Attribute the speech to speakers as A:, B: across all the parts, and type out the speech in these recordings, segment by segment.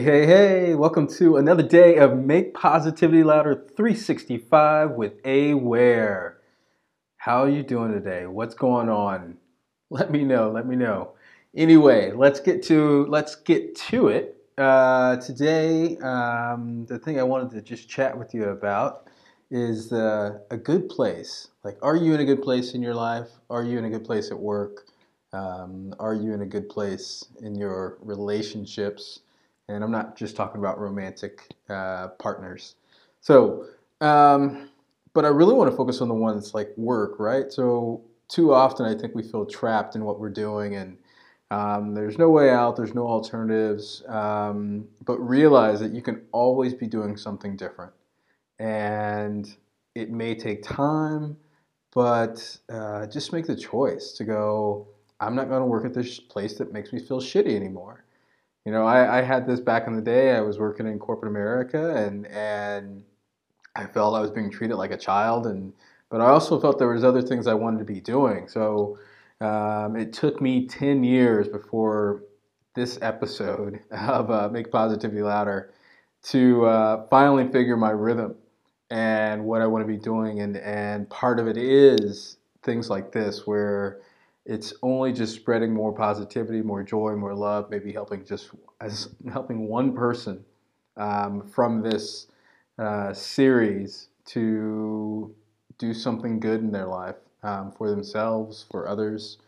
A: Hey, hey, hey, welcome to another day of Make Positivity Louder 365 with A Ware. How are you doing today? What's going on? Let me know, let me know. Anyway, let's get to let's get to it. Uh, today, um, the thing I wanted to just chat with you about is uh, a good place. Like, are you in a good place in your life? Are you in a good place at work? Um, are you in a good place in your relationships? And I'm not just talking about romantic uh, partners. So, um, but I really want to focus on the ones like work, right? So, too often I think we feel trapped in what we're doing and um, there's no way out, there's no alternatives. Um, but realize that you can always be doing something different. And it may take time, but uh, just make the choice to go, I'm not going to work at this place that makes me feel shitty anymore. You know, I, I had this back in the day. I was working in corporate America, and and I felt I was being treated like a child, and but I also felt there was other things I wanted to be doing. So um, it took me ten years before this episode of uh, Make Positivity Louder to uh, finally figure my rhythm and what I want to be doing, and and part of it is things like this where it's only just spreading more positivity, more joy, more love, maybe helping just as helping one person um, from this uh, series to do something good in their life um, for themselves, for others.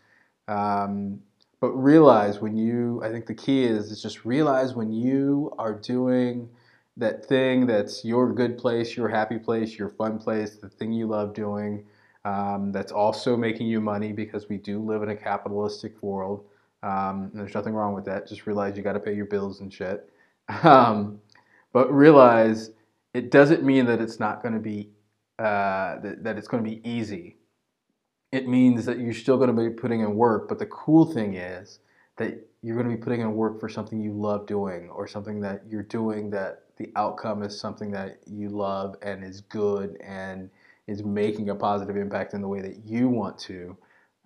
A: Um, but realize when you, I think the key is, is just realize when you are doing that thing that's your good place, your happy place, your fun place, the thing you love doing um, that's also making you money because we do live in a capitalistic world. Um, there's nothing wrong with that. Just realize you got to pay your bills and shit. Um, but realize it doesn't mean that it's not going to be uh, that, that it's going to be easy. It means that you're still going to be putting in work. But the cool thing is that you're going to be putting in work for something you love doing or something that you're doing that the outcome is something that you love and is good and is making a positive impact in the way that you want to,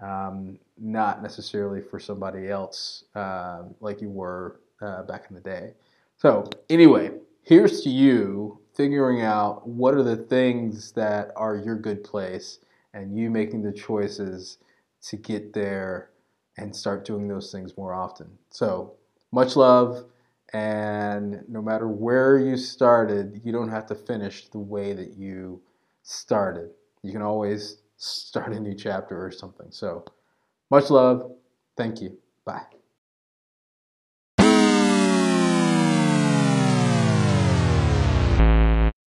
A: um, not necessarily for somebody else uh, like you were uh, back in the day. So, anyway, here's to you figuring out what are the things that are your good place and you making the choices to get there and start doing those things more often. So, much love. And no matter where you started, you don't have to finish the way that you started. You can always start a new chapter or something. So, much love. Thank you. Bye.